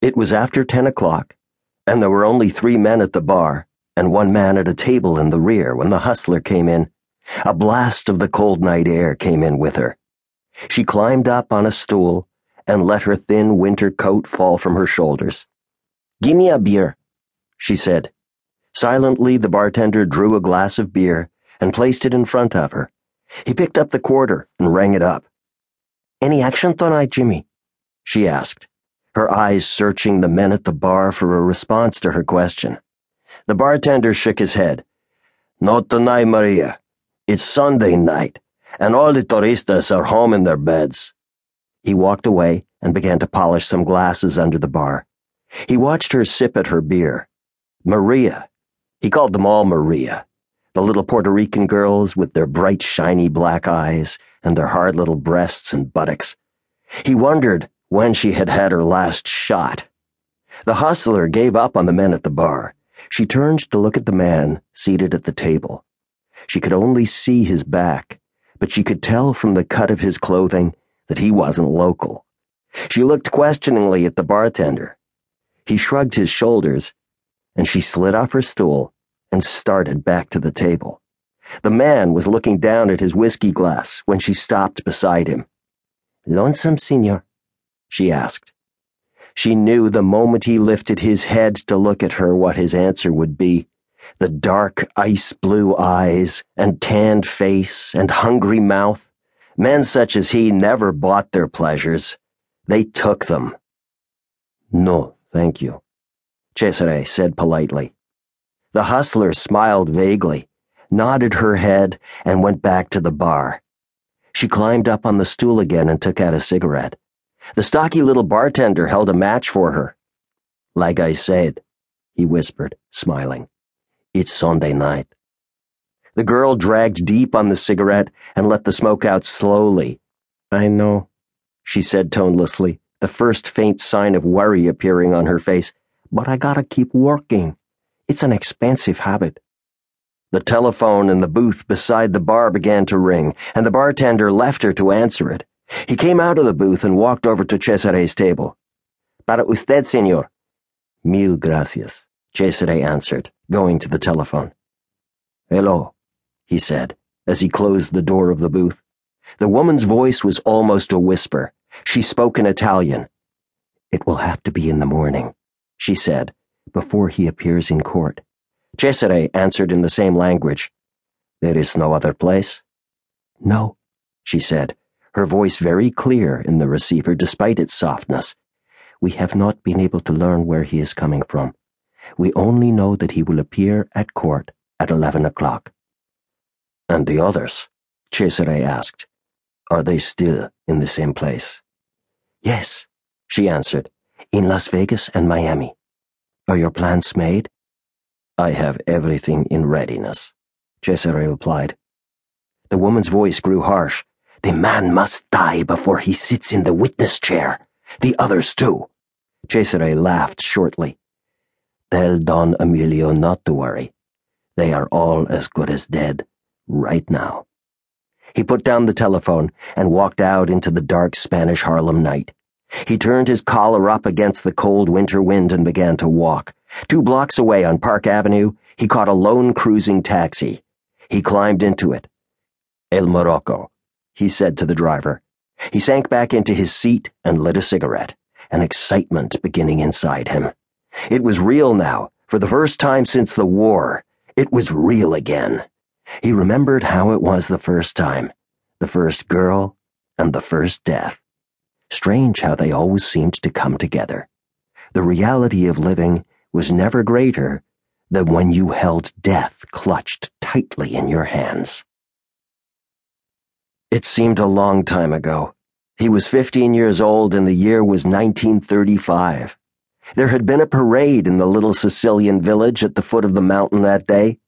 It was after ten o'clock, and there were only three men at the bar and one man at a table in the rear when the hustler came in. A blast of the cold night air came in with her. She climbed up on a stool and let her thin winter coat fall from her shoulders. Give me a beer, she said. Silently, the bartender drew a glass of beer and placed it in front of her. He picked up the quarter and rang it up. Any action tonight, Jimmy? she asked her eyes searching the men at the bar for a response to her question. The bartender shook his head. Not tonight, Maria. It's Sunday night, and all the turistas are home in their beds. He walked away and began to polish some glasses under the bar. He watched her sip at her beer. Maria. He called them all Maria. The little Puerto Rican girls with their bright, shiny black eyes and their hard little breasts and buttocks. He wondered when she had had her last shot. The hustler gave up on the men at the bar. She turned to look at the man seated at the table. She could only see his back, but she could tell from the cut of his clothing that he wasn't local. She looked questioningly at the bartender. He shrugged his shoulders, and she slid off her stool and started back to the table. The man was looking down at his whiskey glass when she stopped beside him. Lonesome, senor? She asked. She knew the moment he lifted his head to look at her what his answer would be. The dark, ice blue eyes, and tanned face, and hungry mouth. Men such as he never bought their pleasures. They took them. No, thank you, Cesare said politely. The hustler smiled vaguely, nodded her head, and went back to the bar. She climbed up on the stool again and took out a cigarette. The stocky little bartender held a match for her. Like I said, he whispered, smiling, it's Sunday night. The girl dragged deep on the cigarette and let the smoke out slowly. I know, she said tonelessly, the first faint sign of worry appearing on her face, but I gotta keep working. It's an expensive habit. The telephone in the booth beside the bar began to ring, and the bartender left her to answer it. He came out of the booth and walked over to Cesare's table. Para usted, senor. Mil gracias, Cesare answered, going to the telephone. Hello, he said, as he closed the door of the booth. The woman's voice was almost a whisper. She spoke in Italian. It will have to be in the morning, she said, before he appears in court. Cesare answered in the same language. There is no other place? No, she said, her voice very clear in the receiver despite its softness. We have not been able to learn where he is coming from. We only know that he will appear at court at eleven o'clock. And the others? Cesare asked. Are they still in the same place? Yes, she answered, in Las Vegas and Miami. Are your plans made? I have everything in readiness, Cesare replied. The woman's voice grew harsh. The man must die before he sits in the witness chair. The others too. Cesare laughed shortly. Tell Don Emilio not to worry. They are all as good as dead, right now. He put down the telephone and walked out into the dark Spanish Harlem night. He turned his collar up against the cold winter wind and began to walk. Two blocks away on Park Avenue, he caught a lone cruising taxi. He climbed into it. El Morocco he said to the driver. He sank back into his seat and lit a cigarette, an excitement beginning inside him. It was real now, for the first time since the war. It was real again. He remembered how it was the first time the first girl and the first death. Strange how they always seemed to come together. The reality of living was never greater than when you held death clutched tightly in your hands. It seemed a long time ago. He was 15 years old and the year was 1935. There had been a parade in the little Sicilian village at the foot of the mountain that day.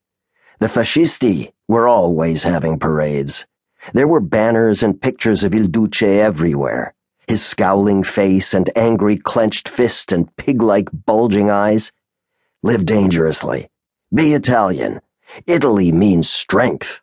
The fascisti were always having parades. There were banners and pictures of Il Duce everywhere. His scowling face and angry clenched fist and pig-like bulging eyes. Live dangerously. Be Italian. Italy means strength.